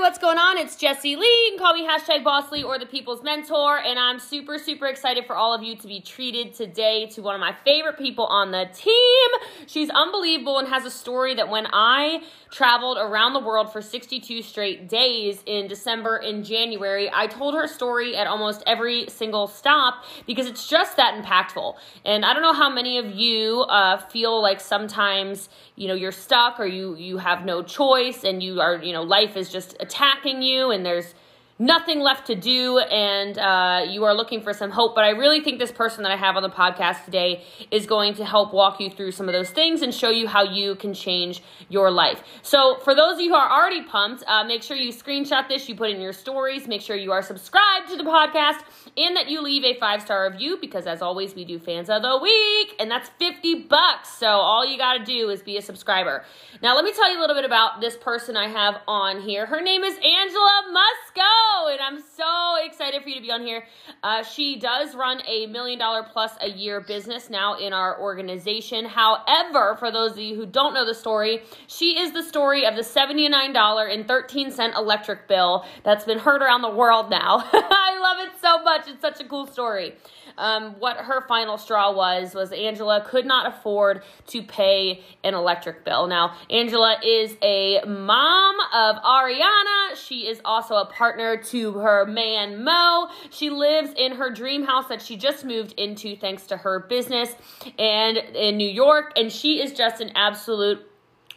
what's going on? It's Jessie Lee. You can call me hashtag Boss Lee or the People's Mentor, and I'm super, super excited for all of you to be treated today to one of my favorite people on the team. She's unbelievable and has a story that when I traveled around the world for 62 straight days in December and January, I told her story at almost every single stop because it's just that impactful. And I don't know how many of you uh, feel like sometimes you know you're stuck or you you have no choice and you are you know life is just attacking you and there's nothing left to do and uh, you are looking for some hope. But I really think this person that I have on the podcast today is going to help walk you through some of those things and show you how you can change your life. So, for those of you who are already pumped, uh, make sure you screenshot this, you put in your stories, make sure you are subscribed to the podcast, and that you leave a five star review because, as always, we do fans of the week, and that's 50 bucks. So, all you got to do is be a subscriber. Now, let me tell you a little bit about this person I have on here. Her name is Angela Musco and I'm so excited for you to be on here. Uh, she does run a million dollar plus a year business now in our organization. However, for those of you who don't know the story, she is the story of the $79.13 electric bill that's been heard around the world now. I love it so much. It's such a cool story. Um, what her final straw was was Angela could not afford to pay an electric bill. Now, Angela is a mom of Ariana. She is also a partner to her man Mo. She lives in her dream house that she just moved into thanks to her business and in New York and she is just an absolute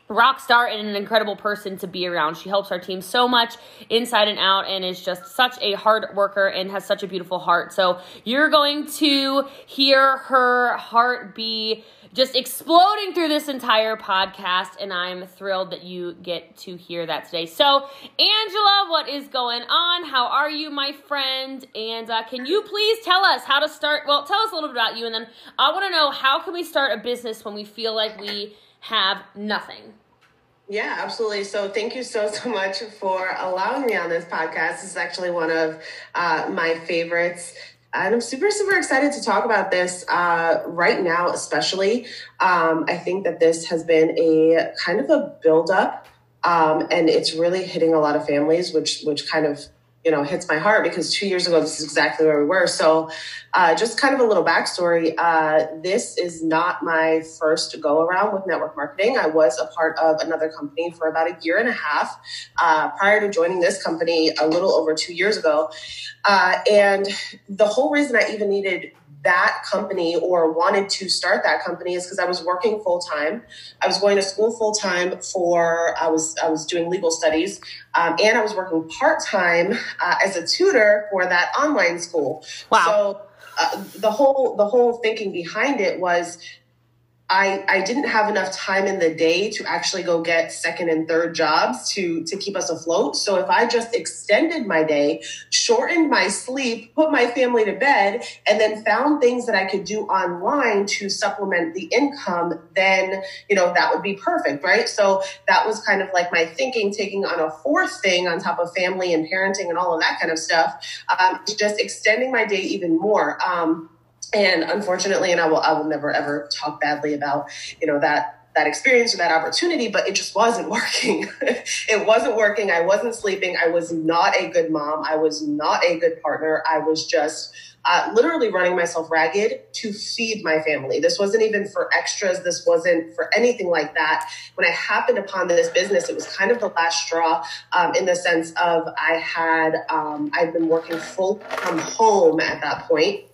rock star and an incredible person to be around. She helps our team so much inside and out and is just such a hard worker and has such a beautiful heart. So you're going to hear her heart be just exploding through this entire podcast and I'm thrilled that you get to hear that today. So, Angela, what is going on? How are you, my friend? And uh, can you please tell us how to start? Well, tell us a little bit about you and then I want to know how can we start a business when we feel like we have nothing? Yeah, absolutely. So thank you so, so much for allowing me on this podcast. This is actually one of uh, my favorites. And I'm super, super excited to talk about this uh, right now, especially. Um, I think that this has been a kind of a buildup, um, and it's really hitting a lot of families, which which kind of you know hits my heart because two years ago this is exactly where we were. So uh, just kind of a little backstory. Uh, this is not my first go around with network marketing. I was a part of another company for about a year and a half uh, prior to joining this company a little over two years ago. Uh, and the whole reason i even needed that company or wanted to start that company is because I was working full time. I was going to school full time for I was I was doing legal studies, um, and I was working part time uh, as a tutor for that online school. Wow. So uh, the whole the whole thinking behind it was I, I didn't have enough time in the day to actually go get second and third jobs to to keep us afloat. So if I just extended my day, shortened my sleep, put my family to bed, and then found things that I could do online to supplement the income, then you know that would be perfect, right? So that was kind of like my thinking, taking on a fourth thing on top of family and parenting and all of that kind of stuff, um, just extending my day even more. Um, and unfortunately and i will i will never ever talk badly about you know that that experience or that opportunity but it just wasn't working. It wasn't working. I wasn't sleeping. I was not a good mom. I was not a good partner. I was just uh, literally running myself ragged to feed my family. This wasn't even for extras. This wasn't for anything like that. When i happened upon this business it was kind of the last straw um, in the sense of i had um, i'd been working full from home at that point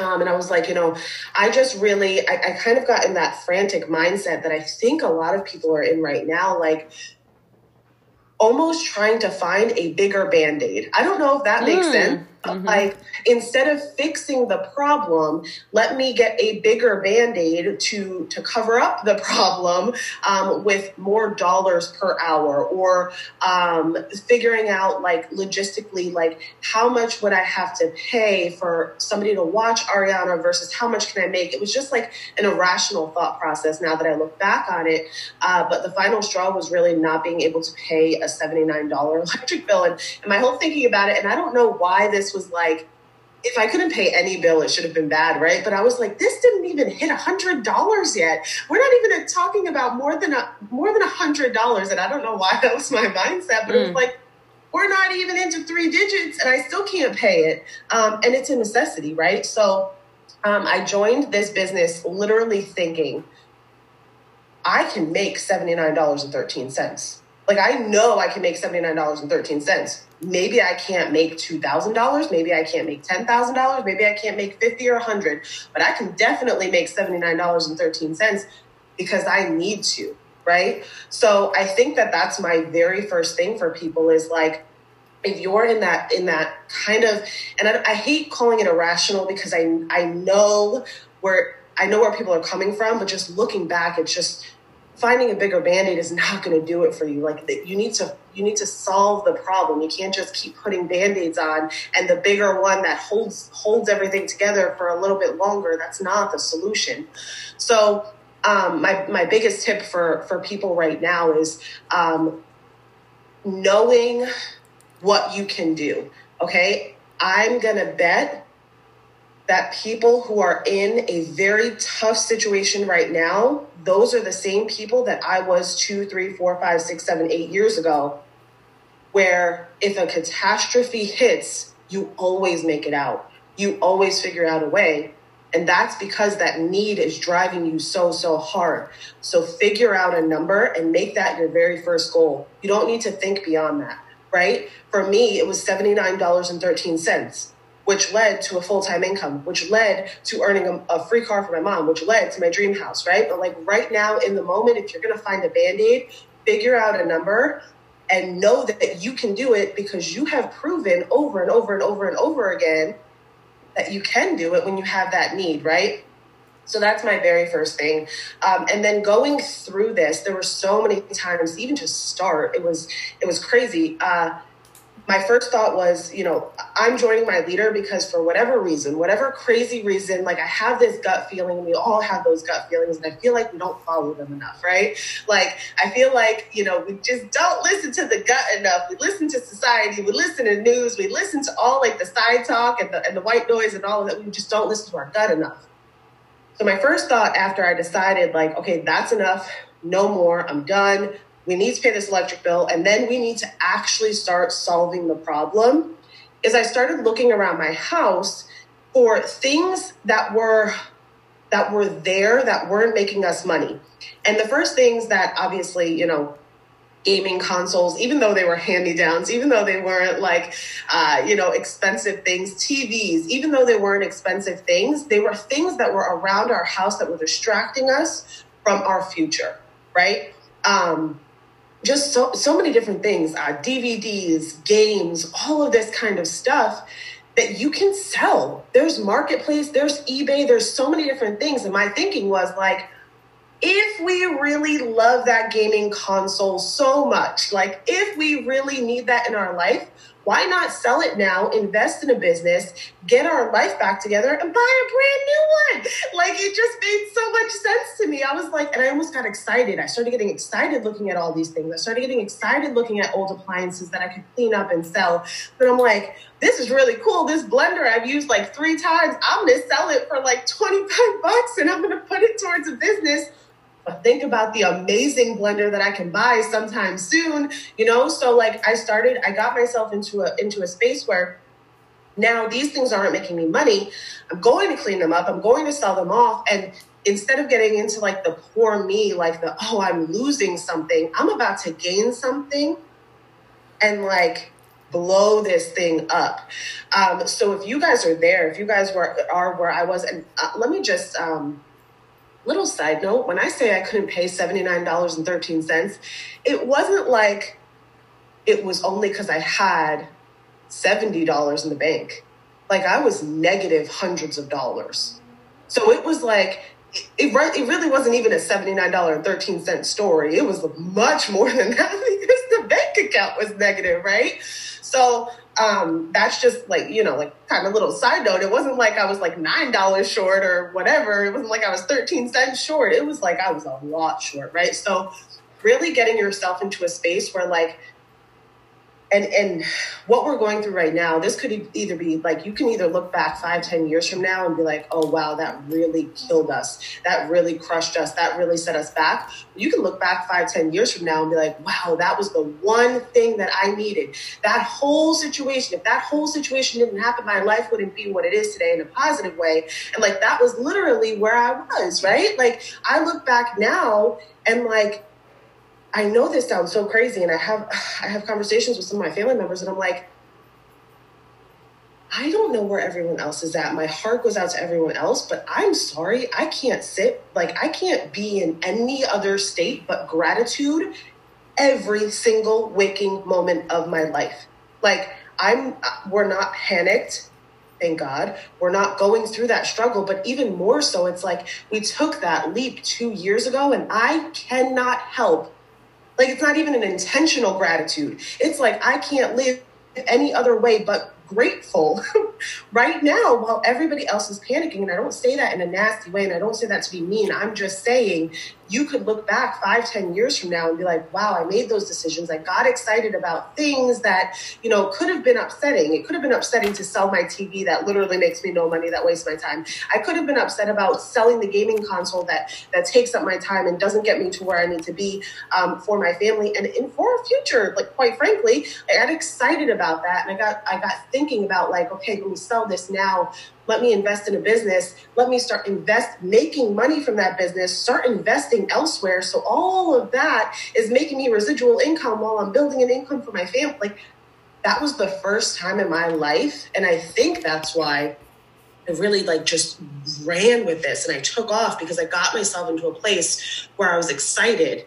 um, and I was like, you know, I just really, I, I kind of got in that frantic mindset that I think a lot of people are in right now, like almost trying to find a bigger band aid. I don't know if that makes mm. sense. Mm-hmm. Like instead of fixing the problem, let me get a bigger band-aid to to cover up the problem um, with more dollars per hour, or um, figuring out like logistically, like how much would I have to pay for somebody to watch Ariana versus how much can I make? It was just like an irrational thought process. Now that I look back on it, uh, but the final straw was really not being able to pay a seventy nine dollar electric bill, and, and my whole thinking about it, and I don't know why this was like, if I couldn't pay any bill, it should have been bad, right? But I was like, this didn't even hit a hundred dollars yet. We're not even talking about more than a more than a hundred dollars, and I don't know why that was my mindset, but mm. it was mm. like, we're not even into three digits and I still can't pay it. Um, and it's a necessity, right? So um, I joined this business literally thinking I can make $79.13. Like I know I can make $79.13. Maybe I can't make $2,000. Maybe I can't make $10,000. Maybe I can't make 50 or a 100, but I can definitely make $79.13 because I need to, right? So I think that that's my very first thing for people is like, if you're in that in that kind of and I, I hate calling it irrational because I I know where I know where people are coming from, but just looking back, it's just finding a bigger band-aid is not going to do it for you. Like you need to you need to solve the problem. You can't just keep putting band-aids on and the bigger one that holds holds everything together for a little bit longer that's not the solution. So um, my, my biggest tip for for people right now is um, knowing what you can do okay? I'm gonna bet that people who are in a very tough situation right now, those are the same people that I was two, three, four, five, six, seven, eight years ago, where if a catastrophe hits, you always make it out. You always figure out a way. And that's because that need is driving you so, so hard. So figure out a number and make that your very first goal. You don't need to think beyond that, right? For me, it was $79.13 which led to a full time income, which led to earning a, a, free car for my mom, which led to my dream house, right? But like right now in the moment, if you're going to find a band aid, figure out a number and know that you can do it because you have proven over and over and over and over again that you can do it when you have that need, right? So that's my very first thing. Um, and then going through this, there were so many times, even to start, it was it was crazy. Uh, my first thought was, you know, I'm joining my leader because for whatever reason, whatever crazy reason, like I have this gut feeling, we all have those gut feelings, and I feel like we don't follow them enough, right? Like I feel like, you know, we just don't listen to the gut enough. We listen to society, we listen to news, we listen to all like the side talk and the and the white noise and all of that. We just don't listen to our gut enough. So my first thought after I decided, like, okay, that's enough, no more, I'm done we need to pay this electric bill, and then we need to actually start solving the problem. Is I started looking around my house for things that were that were there that weren't making us money. And the first things that obviously, you know, gaming consoles, even though they were hand me downs, even though they weren't like, uh, you know, expensive things, TVs, even though they weren't expensive things, they were things that were around our house that were distracting us from our future, right? Um, just so so many different things uh, dvds games all of this kind of stuff that you can sell. There's marketplace there's ebay there's so many different things. And my thinking was like if we really love that gaming console so much like if we really need that in our life why not sell it now, invest in a business, get our life back together, and buy a brand new one? Like it just made so much sense to me. I was like, and I almost got excited. I started getting excited looking at all these things. I started getting excited looking at old appliances that I could clean up and sell. But I'm like, this is really cool. This blender I've used like three times. I'm gonna sell it for like 25 bucks and I'm gonna put it towards a business but think about the amazing blender that I can buy sometime soon, you know? So like I started, I got myself into a into a space where now these things aren't making me money. I'm going to clean them up. I'm going to sell them off. And instead of getting into like the poor me, like the, oh, I'm losing something, I'm about to gain something and like blow this thing up. Um, so if you guys are there, if you guys were, are where I was, and uh, let me just, um, Little side note when I say I couldn't pay $79.13, it wasn't like it was only because I had $70 in the bank. Like I was negative hundreds of dollars. So it was like, it, it, really wasn't even a $79.13 story. It was much more than that because the bank account was negative, right? So um, that's just like, you know, like kind of little side note. It wasn't like I was like $9 short or whatever. It wasn't like I was 13 cents short. It was like I was a lot short, right? So really getting yourself into a space where like, and and what we're going through right now this could either be like you can either look back five ten years from now and be like oh wow that really killed us. That really crushed us. That really set us back. You can look back five ten years from now and be like wow that was the one thing that i needed. That whole situation if that whole situation didn't happen my life wouldn't be what it is today in a positive way. And like that was literally where i was right? Like i look back now and like I know this sounds so crazy, and I have I have conversations with some of my family members, and I'm like, I don't know where everyone else is at. My heart goes out to everyone else, but I'm sorry, I can't sit like I can't be in any other state but gratitude every single waking moment of my life. Like I'm, we're not panicked thank God. We're not going through that struggle, but even more so, it's like we took that leap two years ago, and I cannot help like it's not even an intentional gratitude. It's like I can't live any other way but grateful right now while everybody else is panicking. And I don't say that in a nasty way and I don't say that to be mean. I'm just saying you could look back five, ten years from now and be like, wow, I made those decisions. I got excited about things that, you know, could have been upsetting. It could have been upsetting to sell my TV that literally makes me no money, that wastes my time. I could have been upset about selling the gaming console that that takes up my time and doesn't get me to where I need to be um, for my family and in for a future. Like quite frankly, I got excited about that and I got I got thinking about like, okay, let me sell this now let me invest in a business let me start invest making money from that business start investing elsewhere so all of that is making me residual income while i'm building an income for my family like that was the first time in my life and i think that's why I really like just ran with this and I took off because I got myself into a place where I was excited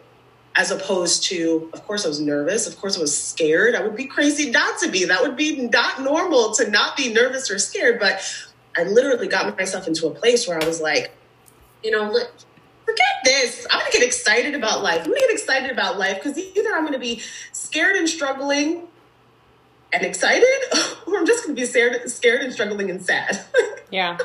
as opposed to, of course, I was nervous. Of course, I was scared. I would be crazy not to be. That would be not normal to not be nervous or scared. But I literally got myself into a place where I was like, you know, look, forget this. I'm to get excited about life. I'm to get excited about life because either I'm to be scared and struggling and excited, or I'm just to be scared, scared and struggling and sad. Yeah.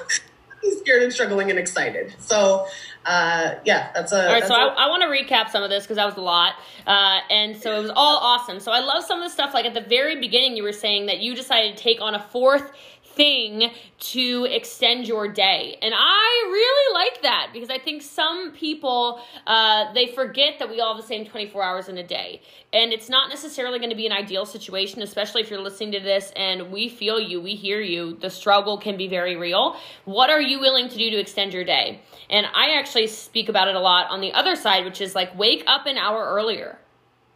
scared and struggling and excited. So, uh, yeah, that's a. All right, so I, I want to recap some of this because that was a lot. Uh, and so it was all awesome. So I love some of the stuff. Like at the very beginning, you were saying that you decided to take on a fourth thing to extend your day. And I really like that because I think some people uh, they forget that we all have the same 24 hours in a day. And it's not necessarily going to be an ideal situation, especially if you're listening to this and we feel you, we hear you. The struggle can be very real. What are you willing to do to extend your day? And I actually speak about it a lot on the other side, which is like wake up an hour earlier.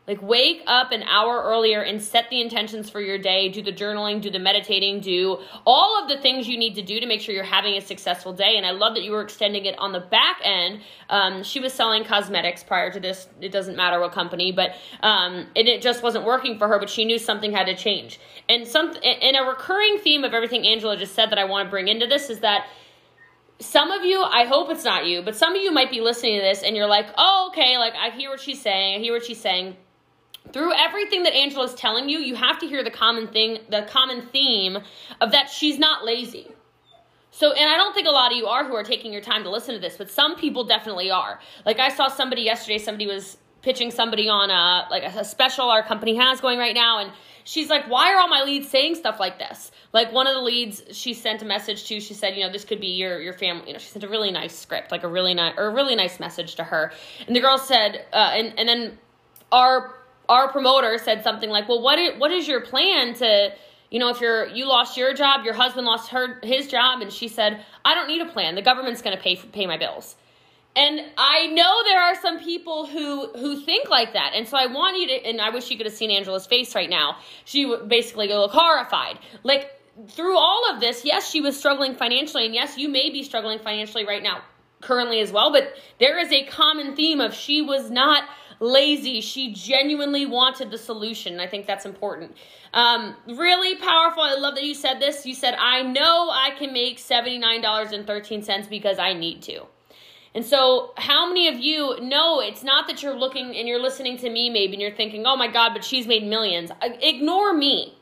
Like, wake up an hour earlier and set the intentions for your day. Do the journaling, do the meditating, do all of the things you need to do to make sure you're having a successful day. And I love that you were extending it on the back end. Um, she was selling cosmetics prior to this. It doesn't matter what company, but um, and it just wasn't working for her. But she knew something had to change. And some and a recurring theme of everything Angela just said that I want to bring into this is that some of you, I hope it's not you, but some of you might be listening to this and you're like, oh, okay, like I hear what she's saying, I hear what she's saying through everything that Angela is telling you, you have to hear the common thing, the common theme of that she's not lazy. So, and I don't think a lot of you are who are taking your time to listen to this, but some people definitely are. Like I saw somebody yesterday, somebody was pitching somebody on a like a special our company has going right now and she's like why are all my leads saying stuff like this like one of the leads she sent a message to she said you know this could be your your family you know she sent a really nice script like a really nice or a really nice message to her and the girl said uh, and and then our our promoter said something like, "Well, what is, what is your plan to, you know, if you're you lost your job, your husband lost her his job," and she said, "I don't need a plan. The government's going to pay for, pay my bills." And I know there are some people who who think like that, and so I want you to. And I wish you could have seen Angela's face right now. She basically look horrified, like through all of this. Yes, she was struggling financially, and yes, you may be struggling financially right now, currently as well. But there is a common theme of she was not lazy. She genuinely wanted the solution. I think that's important. Um, really powerful. I love that you said this. You said, I know I can make $79.13 because I need to. And so, how many of you know it's not that you're looking and you're listening to me maybe and you're thinking, oh my God, but she's made millions? Ignore me.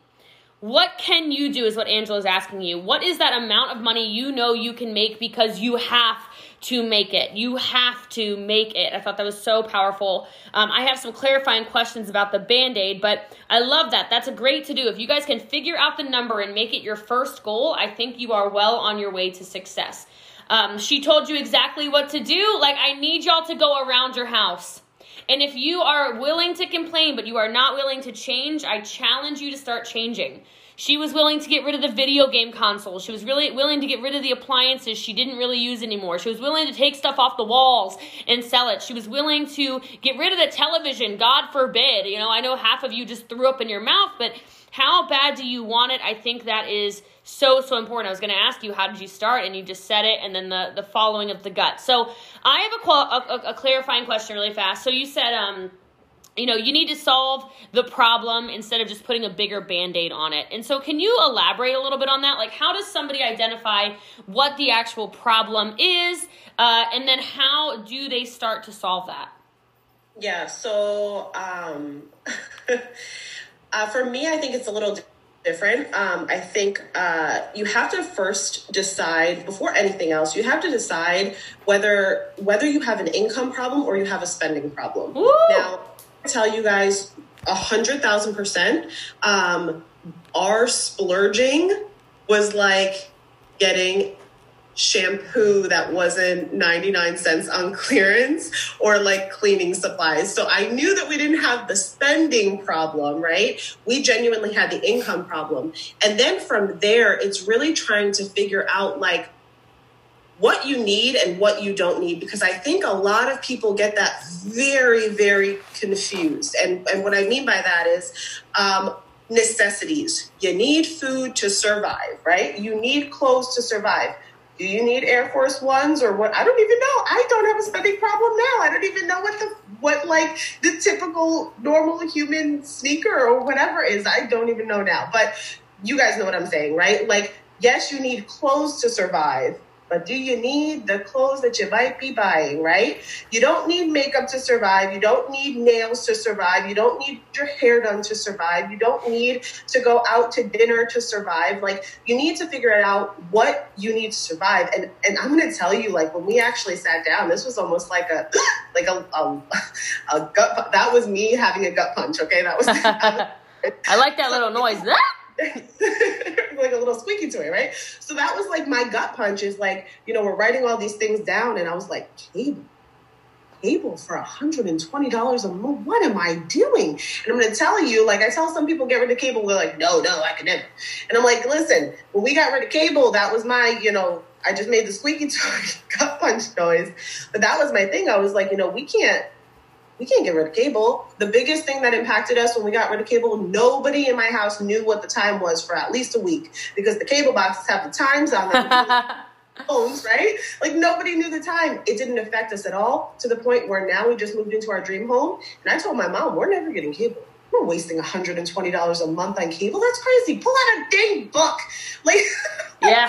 What can you do is what Angela is asking you. What is that amount of money you know you can make because you have to make it. You have to make it. I thought that was so powerful. Um, I have some clarifying questions about the band aid, but I love that. That's a great to do. If you guys can figure out the number and make it your first goal, I think you are well on your way to success. Um, she told you exactly what to do. Like, I need y'all to go around your house. And if you are willing to complain, but you are not willing to change, I challenge you to start changing. She was willing to get rid of the video game console. She was really willing to get rid of the appliances she didn't really use anymore. She was willing to take stuff off the walls and sell it. She was willing to get rid of the television. God forbid. You know, I know half of you just threw up in your mouth, but how bad do you want it? I think that is so so important. I was going to ask you how did you start, and you just said it, and then the the following of the gut. So I have a, a, a clarifying question really fast. So you said um you know, you need to solve the problem instead of just putting a bigger band aid on it. And so, can you elaborate a little bit on that? Like, how does somebody identify what the actual problem is, uh, and then how do they start to solve that? Yeah, so um, uh, for me, I think it's a little different. Um, I think uh, you have to first decide before anything else. You have to decide whether whether you have an income problem or you have a spending problem. Woo! Now tell you guys a hundred thousand percent. Um, our splurging was like getting shampoo that wasn't 99 cents on clearance or like cleaning supplies. So I knew that we didn't have the spending problem, right? We genuinely had the income problem. And then from there, it's really trying to figure out like what you need and what you don't need because I think a lot of people get that very, very confused. And, and what I mean by that is um, necessities. You need food to survive, right? You need clothes to survive. Do you need Air Force Ones or what? I don't even know. I don't have a spending problem now. I don't even know what the what like the typical normal human sneaker or whatever is. I don't even know now. But you guys know what I'm saying, right? Like, yes, you need clothes to survive but do you need the clothes that you might be buying, right? You don't need makeup to survive. You don't need nails to survive. You don't need your hair done to survive. You don't need to go out to dinner to survive. Like you need to figure out what you need to survive. And and I'm gonna tell you, like when we actually sat down, this was almost like a like a a, a gut. That was me having a gut punch. Okay, that was. That was I like that little noise. Like a little squeaky toy, right? So that was like my gut punch is like, you know, we're writing all these things down and I was like, cable, cable for $120 a month. What am I doing? And I'm going to tell you, like I tell some people get rid of cable. They're like, no, no, I can never. And I'm like, listen, when we got rid of cable, that was my, you know, I just made the squeaky toy gut punch noise. But that was my thing. I was like, you know, we can't, we can't get rid of cable. The biggest thing that impacted us when we got rid of cable, nobody in my house knew what the time was for at least a week because the cable boxes have the times on them. phones, right? Like nobody knew the time. It didn't affect us at all to the point where now we just moved into our dream home. And I told my mom, we're never getting cable. We're wasting $120 a month on cable. That's crazy. Pull out a dang book. Like, yeah.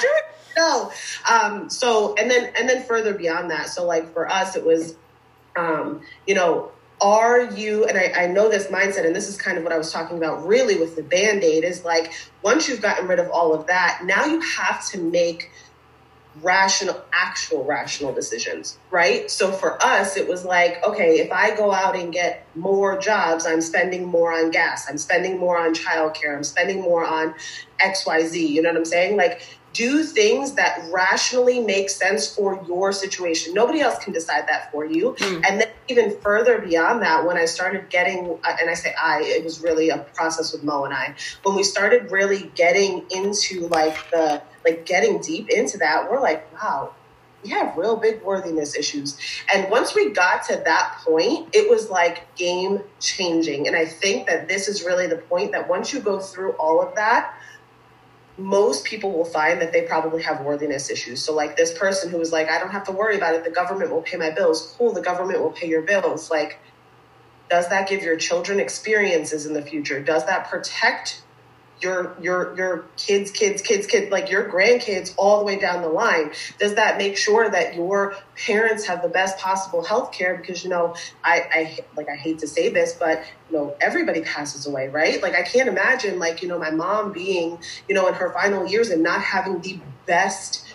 no. Um, so, and then, and then further beyond that. So like for us, it was, um, you know, are you and I, I, know this mindset and this is kind of what i was talking about really with the band-aid is like once you've gotten rid of all of that now you have to make rational actual rational decisions right so for us it was like okay if i go out and get more jobs i'm spending more on gas i'm spending more on childcare i'm spending more on xyz you know what i'm saying like do things that rationally make sense for your situation. Nobody else can decide that for you. Mm. And then even further beyond that, when I started getting, and I say I, it was really a process with Mo and I, when we started really getting into like the, like getting deep into that, we're like, wow, we have real big worthiness issues. And once we got to that point, it was like game changing. And I think that this is really the point that once you go through all of that, most people will find that they probably have worthiness issues. So, like this person who was like, I don't have to worry about it. The government will pay my bills. Cool, the government will pay your bills. Like, does that give your children experiences in the future? Does that protect your your your kids, kids, kids, kids, like your grandkids all the way down the line? Does that make sure that your parents have the best possible health care? Because you know, I, I like I hate to say this, but you know, everybody passes away, right? Like I can't imagine like, you know, my mom being, you know, in her final years and not having the best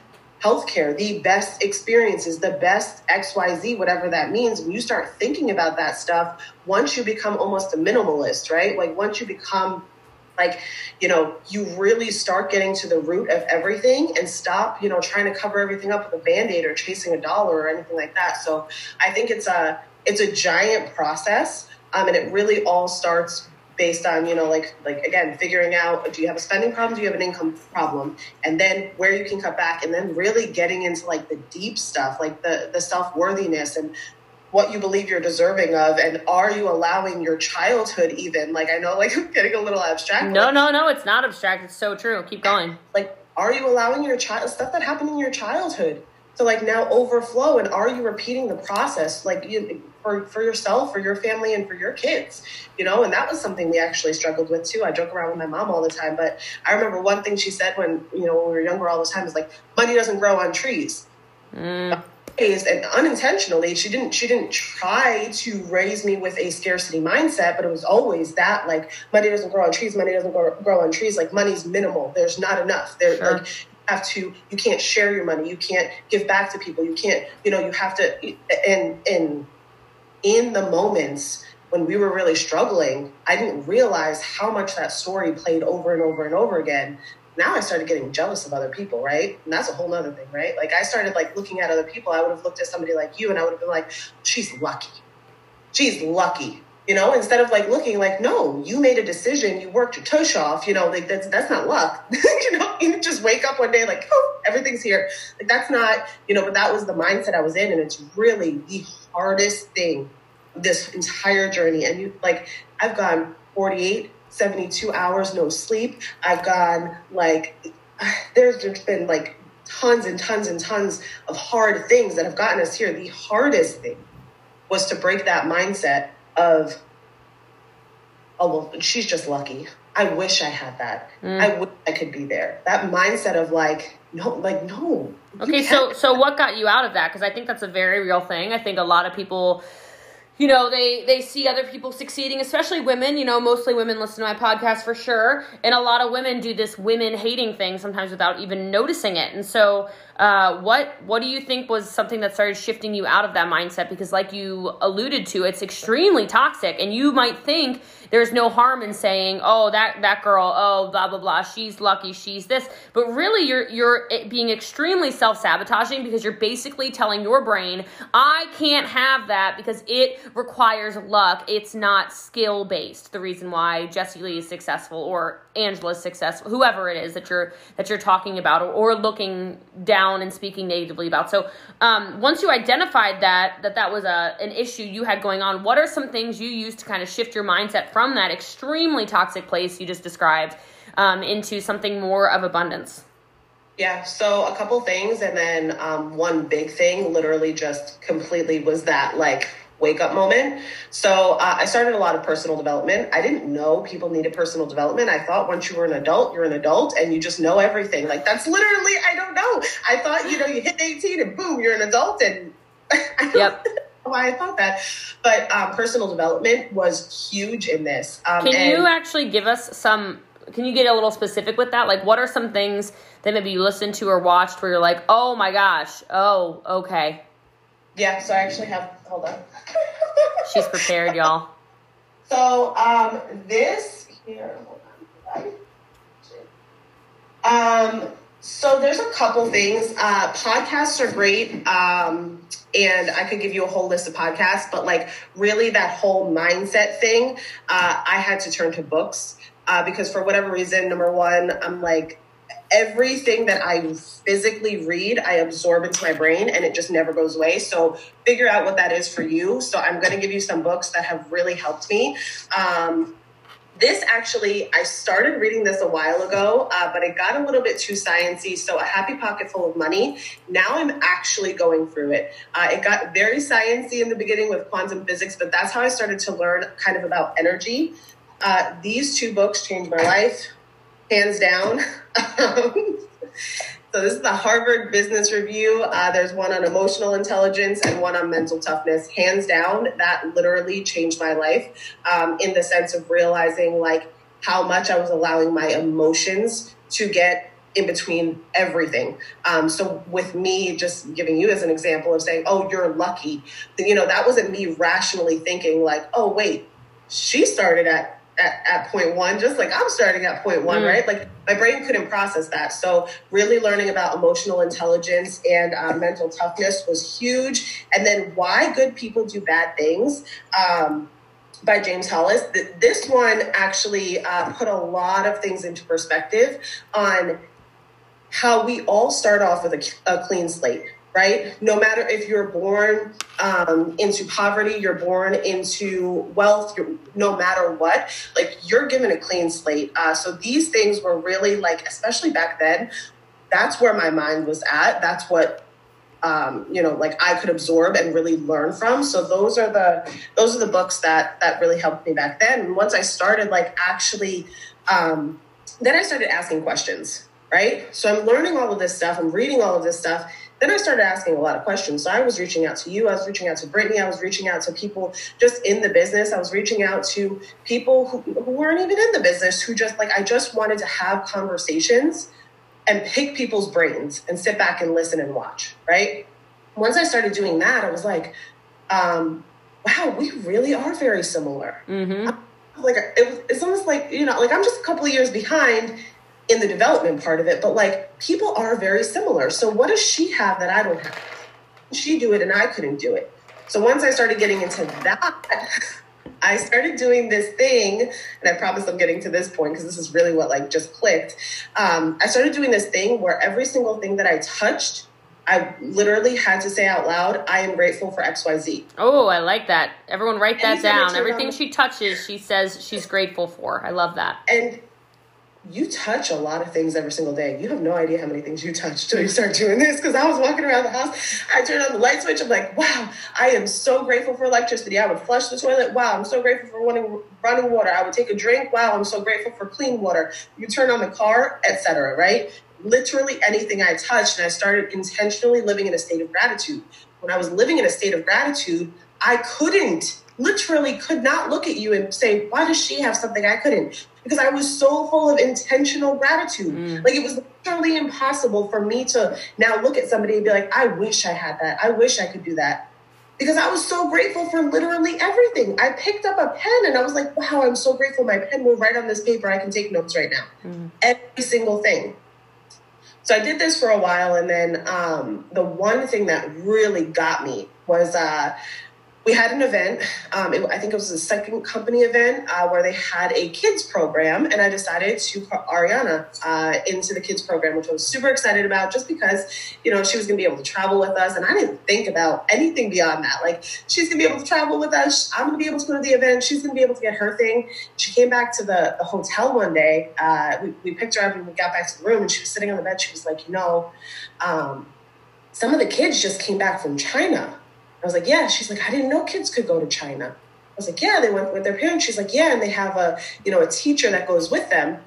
healthcare, the best experiences, the best XYZ, whatever that means, when you start thinking about that stuff, once you become almost a minimalist, right? Like once you become like, you know, you really start getting to the root of everything and stop, you know, trying to cover everything up with a band-aid or chasing a dollar or anything like that. So I think it's a it's a giant process. Um, and it really all starts based on you know like like again figuring out do you have a spending problem do you have an income problem and then where you can cut back and then really getting into like the deep stuff like the the self-worthiness and what you believe you're deserving of and are you allowing your childhood even like i know like i'm getting a little abstract no no no it's not abstract it's so true keep going like are you allowing your child stuff that happened in your childhood to like now overflow and are you repeating the process like you for, for yourself, for your family, and for your kids, you know? And that was something we actually struggled with too. I joke around with my mom all the time, but I remember one thing she said when, you know, when we were younger all the time is like, money doesn't grow on trees. Mm. And unintentionally, she didn't. She didn't try to raise me with a scarcity mindset, but it was always that like money doesn't grow on trees. Money doesn't grow, grow on trees. Like money's minimal. There's not enough. There, sure. like have to you can't share your money you can't give back to people you can't you know you have to and and in the moments when we were really struggling, I didn't realize how much that story played over and over and over again. Now I started getting jealous of other people, right? And that's a whole nother thing, right? Like I started like looking at other people. I would have looked at somebody like you and I would have been like, she's lucky. She's lucky. You know, instead of like looking like, no, you made a decision, you worked your tush off, you know, like that's that's not luck. you know, you just wake up one day like, oh, everything's here. Like that's not, you know, but that was the mindset I was in. And it's really the hardest thing this entire journey. And you like, I've gone 48, 72 hours, no sleep. I've gone like, there's just been like tons and tons and tons of hard things that have gotten us here. The hardest thing was to break that mindset of, oh, well, she's just lucky. I wish I had that. Mm. I wish I could be there. That mindset of like, no, like no. Okay, so so what got you out of that? Because I think that's a very real thing. I think a lot of people you know they they see other people succeeding especially women you know mostly women listen to my podcast for sure. And a lot of women do this women hating thing sometimes without even noticing it. And so uh, what what do you think was something that started shifting you out of that mindset because like you alluded to it's extremely toxic and you might think there's no harm in saying, "Oh, that that girl, oh, blah blah blah, she's lucky, she's this." But really you're you're being extremely self-sabotaging because you're basically telling your brain, "I can't have that because it requires luck. It's not skill-based." The reason why Jessie Lee is successful or Angela's successful, whoever it is that you're that you're talking about or, or looking down and speaking negatively about. So, um, once you identified that that that was a an issue you had going on, what are some things you used to kind of shift your mindset from that extremely toxic place you just described um, into something more of abundance? Yeah, so a couple things, and then um, one big thing literally just completely was that like wake up moment. So uh, I started a lot of personal development. I didn't know people needed personal development. I thought once you were an adult, you're an adult and you just know everything. Like that's literally, I don't know. I thought, you know, you hit 18 and boom, you're an adult and I don't yep why I thought that. But um, personal development was huge in this. Um, can you actually give us some? Can you get a little specific with that? Like, what are some things that maybe you listened to or watched where you're like, oh my gosh, oh okay. Yeah. So I actually have. Hold on. She's prepared, y'all. So um, this here. Um, so there's a couple things. Uh, podcasts are great. Um, and I could give you a whole list of podcasts, but like really that whole mindset thing, uh, I had to turn to books uh, because for whatever reason, number one, I'm like, everything that I physically read, I absorb into my brain and it just never goes away. So figure out what that is for you. So I'm going to give you some books that have really helped me. Um, this actually, I started reading this a while ago, uh, but it got a little bit too sciency. So, A Happy Pocket Full of Money. Now I'm actually going through it. Uh, it got very sciency in the beginning with quantum physics, but that's how I started to learn kind of about energy. Uh, these two books changed my life. Hands down. Um, so this is the Harvard Business Review. Uh, there's one on emotional intelligence and one on mental toughness. Hands down, that literally changed my life um, in the sense of realizing like how much I was allowing my emotions to get in between everything. Um, so with me, just giving you as an example of saying, "Oh, you're lucky," you know, that wasn't me rationally thinking like, "Oh, wait, she started at." At, at point one, just like I'm starting at point one, mm. right? Like my brain couldn't process that. So, really learning about emotional intelligence and uh, mental toughness was huge. And then, why good people do bad things. Um, by James Hollis. This one actually uh, put a lot of things into perspective on how we all start off with a, a clean slate right? No matter if you're born um, into poverty, you're born into wealth, no matter what, like you're given a clean slate. Uh, so these things were really like, especially back then, that's where my mind was at. That's what um, you know, like I could absorb and really learn from. So those are the those are the books that that really helped me back then. And once I started, like actually, um, then I started asking questions right? So I'm learning all of this stuff, I'm reading all of this stuff. Then I started asking a lot of questions. So I was reaching out to you, I was reaching out to Brittany, I was reaching out to people just in the business. I was reaching out to people who, who weren't even in the business, who just like, I just wanted to have conversations and pick people's brains and sit back and listen and watch, right? Once I started doing that, I was like, um, wow, we really are very similar. Mm-hmm. Like it, it's almost like you know, like I'm just a couple of years behind, in the development part of it, but like people are very similar. So what does she have that I don't have? She do it and I couldn't do it. So once I started getting into that, I started doing this thing, and I promise I'm getting to this point because this is really what like just clicked. Um, I started doing this thing where every single thing that I touched, I literally had to say out loud, I am grateful for XYZ. Oh, I like that. Everyone write that down. Everything she touches, she says she's grateful for. I love that. And you touch a lot of things every single day. You have no idea how many things you touch till you start doing this. Because I was walking around the house, I turned on the light switch. I'm like, wow, I am so grateful for electricity. I would flush the toilet. Wow, I'm so grateful for running running water. I would take a drink. Wow, I'm so grateful for clean water. You turn on the car, etc. Right? Literally anything I touched, and I started intentionally living in a state of gratitude. When I was living in a state of gratitude, I couldn't literally could not look at you and say, why does she have something I couldn't? Because I was so full of intentional gratitude. Mm. Like it was literally impossible for me to now look at somebody and be like, I wish I had that. I wish I could do that. Because I was so grateful for literally everything. I picked up a pen and I was like, wow, I'm so grateful my pen will write on this paper. I can take notes right now. Mm. Every single thing. So I did this for a while. And then um, the one thing that really got me was uh, we had an event. Um, it, I think it was a second company event uh, where they had a kids program, and I decided to put Ariana uh, into the kids program, which I was super excited about, just because you know she was going to be able to travel with us, and I didn't think about anything beyond that. Like she's going to be able to travel with us. I'm going to be able to go to the event. She's going to be able to get her thing. She came back to the, the hotel one day. Uh, we, we, picked her up and we got back to the room, and she was sitting on the bed. She was like, you know. Um, some of the kids just came back from China I was like, yeah. She's like, I didn't know kids could go to China. I was like, yeah, they went with their parents. She's like, yeah, and they have a, you know, a teacher that goes with them.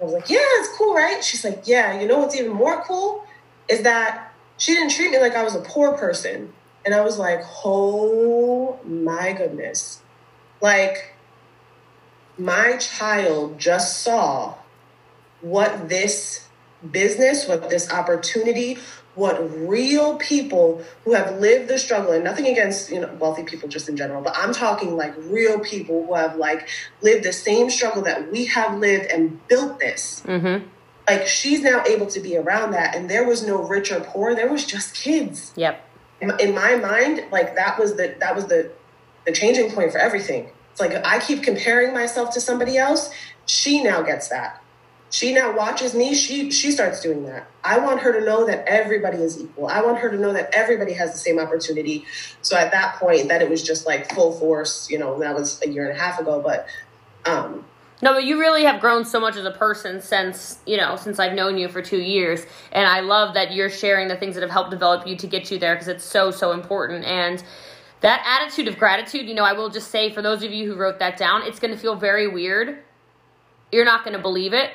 I was like, yeah, it's cool, right? She's like, yeah, you know what's even more cool is that she didn't treat me like I was a poor person. And I was like, oh my goodness. Like, my child just saw what this business, what this opportunity, what real people who have lived the struggle and nothing against you know wealthy people just in general but i'm talking like real people who have like lived the same struggle that we have lived and built this. Mm-hmm. like she's now able to be around that and there was no rich or poor there was just kids. Yep. In, in my mind like that was the that was the the changing point for everything. It's like i keep comparing myself to somebody else she now gets that she now watches me she she starts doing that i want her to know that everybody is equal i want her to know that everybody has the same opportunity so at that point that it was just like full force you know that was a year and a half ago but um no, but you really have grown so much as a person since, you know, since I've known you for two years. And I love that you're sharing the things that have helped develop you to get you there because it's so, so important. And that attitude of gratitude, you know, I will just say for those of you who wrote that down, it's going to feel very weird. You're not going to believe it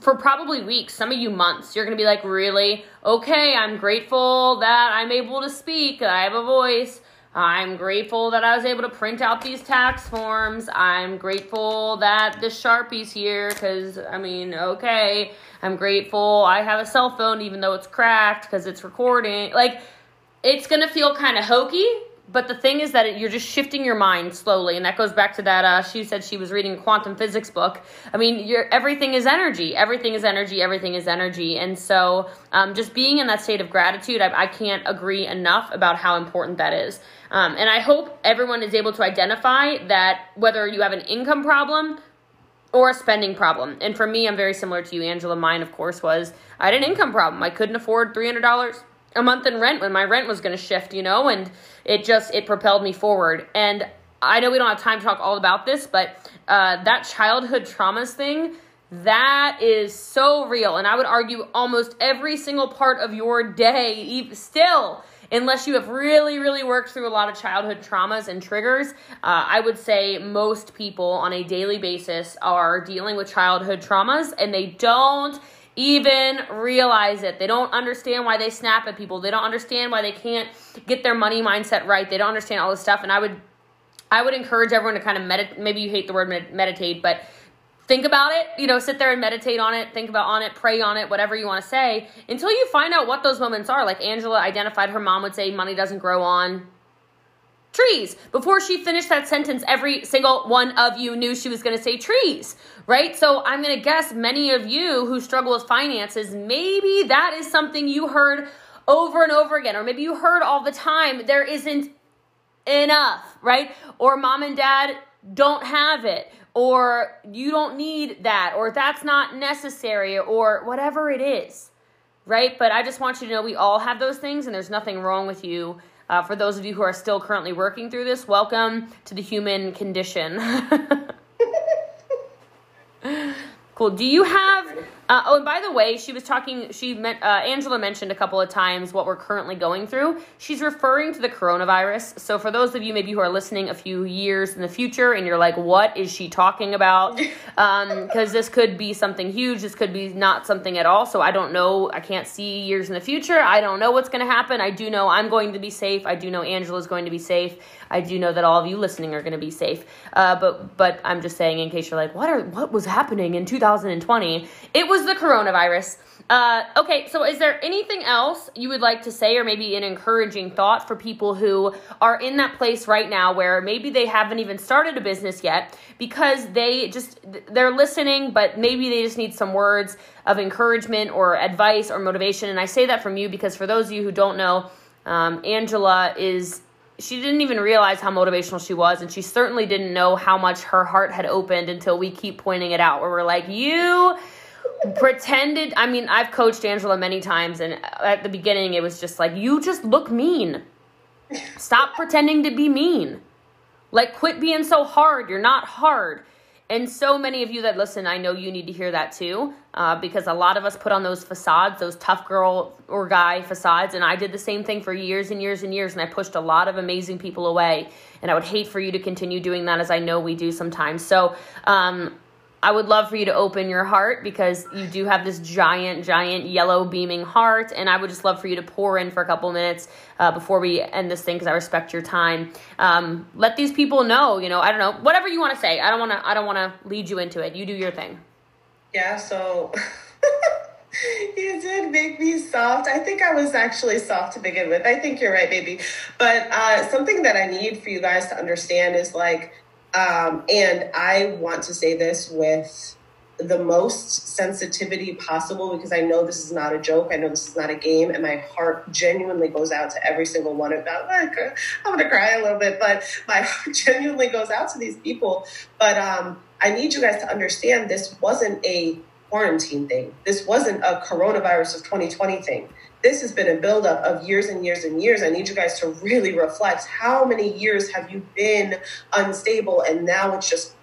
for probably weeks, some of you months. You're going to be like, really? Okay, I'm grateful that I'm able to speak, I have a voice. I'm grateful that I was able to print out these tax forms. I'm grateful that the Sharpie's here because, I mean, okay. I'm grateful I have a cell phone even though it's cracked because it's recording. Like, it's going to feel kind of hokey but the thing is that it, you're just shifting your mind slowly and that goes back to that uh, she said she was reading a quantum physics book. I mean everything is energy. Everything is energy. Everything is energy. And so um, just being in that state of gratitude I, I, can't agree enough about how important that is. Um, and i hope everyone is able to identify that whether you have an income problem or a spending problem. And for me i'm very similar to you angela. Mine of course was i had an income problem. I couldn't afford $300 a month in rent when my rent was going to shift, you know, and it just it propelled me forward. And I know we don't have time to talk all about this, but uh, that childhood traumas thing that is so real, and I would argue almost every single part of your day, still. Unless you have really, really worked through a lot of childhood traumas and triggers, uh, I would say most people on a daily basis are dealing with childhood traumas and they don't even realize it. They don't understand why they snap at people. They don't understand why they can't get their money mindset right. They don't understand all this stuff. And I would, I would encourage everyone to kind of meditate. Maybe you hate the word med- meditate, but think about it. You know, sit there and meditate on it. Think about on it. Pray on it. Whatever you want to say until you find out what those moments are. Like Angela identified, her mom would say, "Money doesn't grow on." Trees. Before she finished that sentence, every single one of you knew she was going to say trees, right? So I'm going to guess many of you who struggle with finances, maybe that is something you heard over and over again, or maybe you heard all the time, there isn't enough, right? Or mom and dad don't have it, or you don't need that, or that's not necessary, or whatever it is, right? But I just want you to know we all have those things, and there's nothing wrong with you uh, for those of you who are still currently working through this, welcome to the human condition. cool. Do you have uh, oh, and by the way, she was talking. She meant uh, Angela mentioned a couple of times what we're currently going through. She's referring to the coronavirus. So for those of you maybe who are listening a few years in the future, and you're like, "What is she talking about?" Because um, this could be something huge. This could be not something at all. So I don't know. I can't see years in the future. I don't know what's going to happen. I do know I'm going to be safe. I do know Angela's going to be safe. I do know that all of you listening are going to be safe. Uh, but but I'm just saying in case you're like, "What are what was happening in 2020?" It was was the coronavirus. Uh, okay, so is there anything else you would like to say, or maybe an encouraging thought for people who are in that place right now where maybe they haven't even started a business yet because they just they're listening, but maybe they just need some words of encouragement or advice or motivation. And I say that from you because for those of you who don't know, um, Angela is she didn't even realize how motivational she was and she certainly didn't know how much her heart had opened until we keep pointing it out where we're like you pretended i mean i've coached angela many times and at the beginning it was just like you just look mean. Stop pretending to be mean. Like quit being so hard. You're not hard. And so many of you that listen i know you need to hear that too uh, because a lot of us put on those facades those tough girl or guy facades and i did the same thing for years and years and years and i pushed a lot of amazing people away and i would hate for you to continue doing that as i know we do sometimes. So um, I would love for you to open your heart because you do have this giant, giant yellow beaming heart, and I would just love for you to pour in for a couple minutes uh, before we end this thing because I respect your time. Um, let these people know, you know, I don't know, whatever you want to say. I don't want to. I don't want to lead you into it. You do your thing. Yeah. So. you did make me soft. I think I was actually soft to begin with. I think you're right, baby. But uh, something that I need for you guys to understand is like um, and I want to say this with the most sensitivity possible because I know this is not a joke. I know this is not a game, and my heart genuinely goes out to every single one of them. I'm going to cry a little bit, but my heart genuinely goes out to these people. But um, I need you guys to understand this wasn't a quarantine thing. This wasn't a coronavirus of 2020 thing this has been a buildup of years and years and years. I need you guys to really reflect how many years have you been unstable and now it's just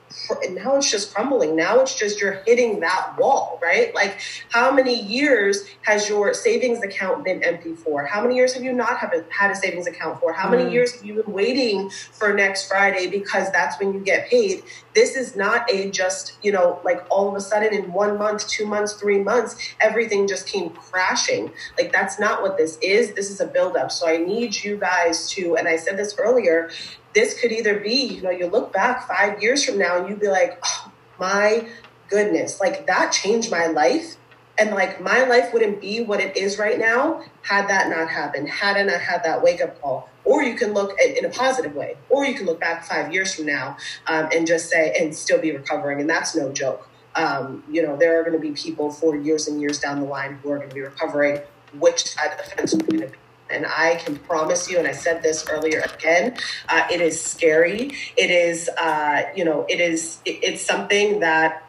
now it's just crumbling. Now it's just you're hitting that wall, right? Like how many years has your savings account been empty for? How many years have you not have a, had a savings account for? How many mm. years have you been waiting for next Friday because that's when you get paid? This is not a just, you know, like all of a sudden in one month, two months, three months, everything just came crashing. Like that's not what this is. This is a buildup. So I need you guys to, and I said this earlier, this could either be, you know, you look back five years from now and you'd be like, oh, my goodness, like that changed my life. And like my life wouldn't be what it is right now had that not happened, had I not had that wake up call. Or you can look at, in a positive way, or you can look back five years from now um, and just say, and still be recovering. And that's no joke. Um, you know, there are going to be people for years and years down the line who are going to be recovering. Which side of the fence are going to be? And I can promise you, and I said this earlier again, uh, it is scary. It is, uh, you know, it is, it, it's something that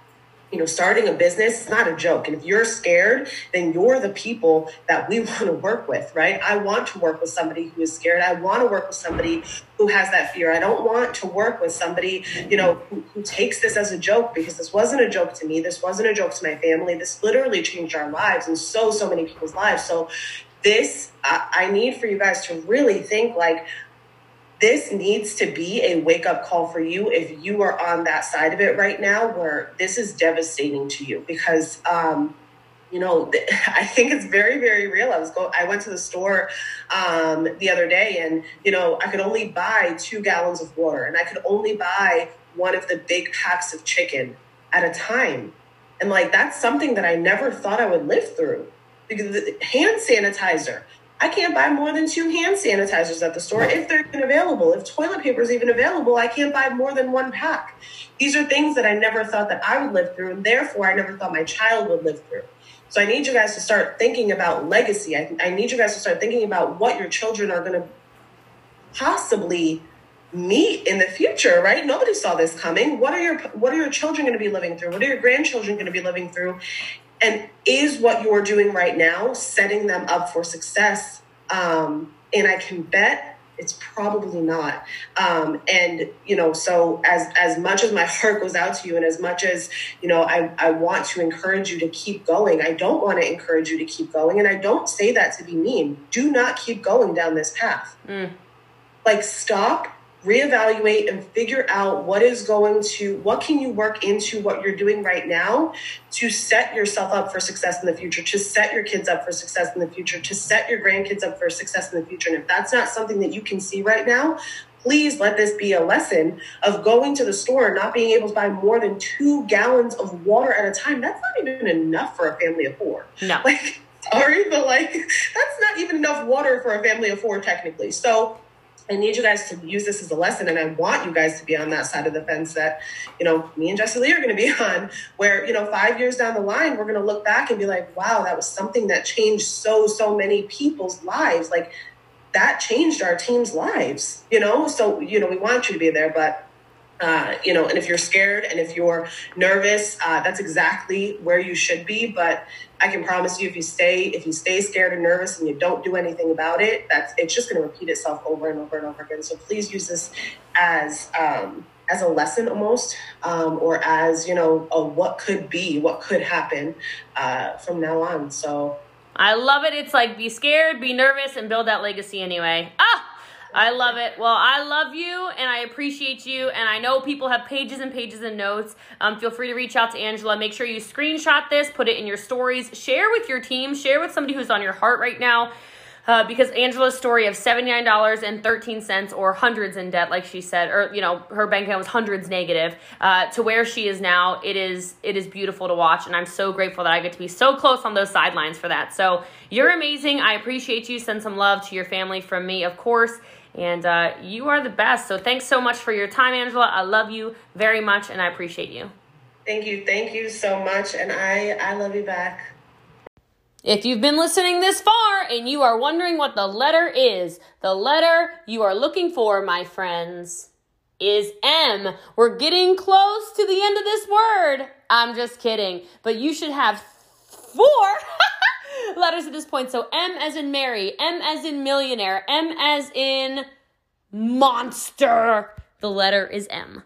you know, starting a business is not a joke. And if you're scared, then you're the people that we want to work with, right? I want to work with somebody who is scared. I want to work with somebody who has that fear. I don't want to work with somebody, you know, who, who takes this as a joke because this wasn't a joke to me. This wasn't a joke to my family. This literally changed our lives and so, so many people's lives. So this I, I need for you guys to really think like this needs to be a wake up call for you if you are on that side of it right now where this is devastating to you because um, you know i think it's very very real. I was go i went to the store um, the other day and you know i could only buy two gallons of water and i could only buy one of the big packs of chicken at a time. And like that's something that i never thought i would live through hand sanitizer I can't buy more than two hand sanitizers at the store if they're even available. If toilet paper is even available, I can't buy more than one pack. These are things that I never thought that I would live through, and therefore I never thought my child would live through. So I need you guys to start thinking about legacy. I, I need you guys to start thinking about what your children are going to possibly meet in the future, right? Nobody saw this coming. What are your what are your children going to be living through? What are your grandchildren going to be living through? And is what you're doing right now setting them up for success? Um, and I can bet it's probably not. Um, and you know, so as as much as my heart goes out to you, and as much as you know, I I want to encourage you to keep going. I don't want to encourage you to keep going, and I don't say that to be mean. Do not keep going down this path. Mm. Like stop reevaluate and figure out what is going to what can you work into what you're doing right now to set yourself up for success in the future to set your kids up for success in the future to set your grandkids up for success in the future. And if that's not something that you can see right now please let this be a lesson of going to the store and not being able to buy more than two gallons of water at a time. That's not even enough for a family of four. No. Like sorry but like that's not even enough water for a family of four technically. So I need you guys to use this as a lesson, and I want you guys to be on that side of the fence that, you know, me and Jessie Lee are going to be on. Where you know, five years down the line, we're going to look back and be like, "Wow, that was something that changed so so many people's lives. Like that changed our team's lives." You know, so you know, we want you to be there, but uh, you know, and if you're scared and if you're nervous, uh, that's exactly where you should be. But I can promise you, if you stay, if you stay scared and nervous and you don't do anything about it, that's it's just going to repeat itself over and over and over again. So please use this as um, as a lesson almost, um, or as you know, a what could be, what could happen uh, from now on. So I love it. It's like be scared, be nervous, and build that legacy anyway. Ah. I love it. Well, I love you and I appreciate you. And I know people have pages and pages and notes. Um, feel free to reach out to Angela. Make sure you screenshot this, put it in your stories, share with your team, share with somebody who's on your heart right now. Uh, because Angela's story of $79.13 or hundreds in debt, like she said, or, you know, her bank account was hundreds negative, uh, to where she is now, it is, it is beautiful to watch. And I'm so grateful that I get to be so close on those sidelines for that. So you're amazing. I appreciate you. Send some love to your family from me, of course. And uh, you are the best. So thanks so much for your time, Angela. I love you very much and I appreciate you. Thank you. Thank you so much. And I, I love you back. If you've been listening this far and you are wondering what the letter is, the letter you are looking for, my friends, is M. We're getting close to the end of this word. I'm just kidding. But you should have four. letters at this point. So M as in Mary, M as in millionaire, M as in monster. The letter is M.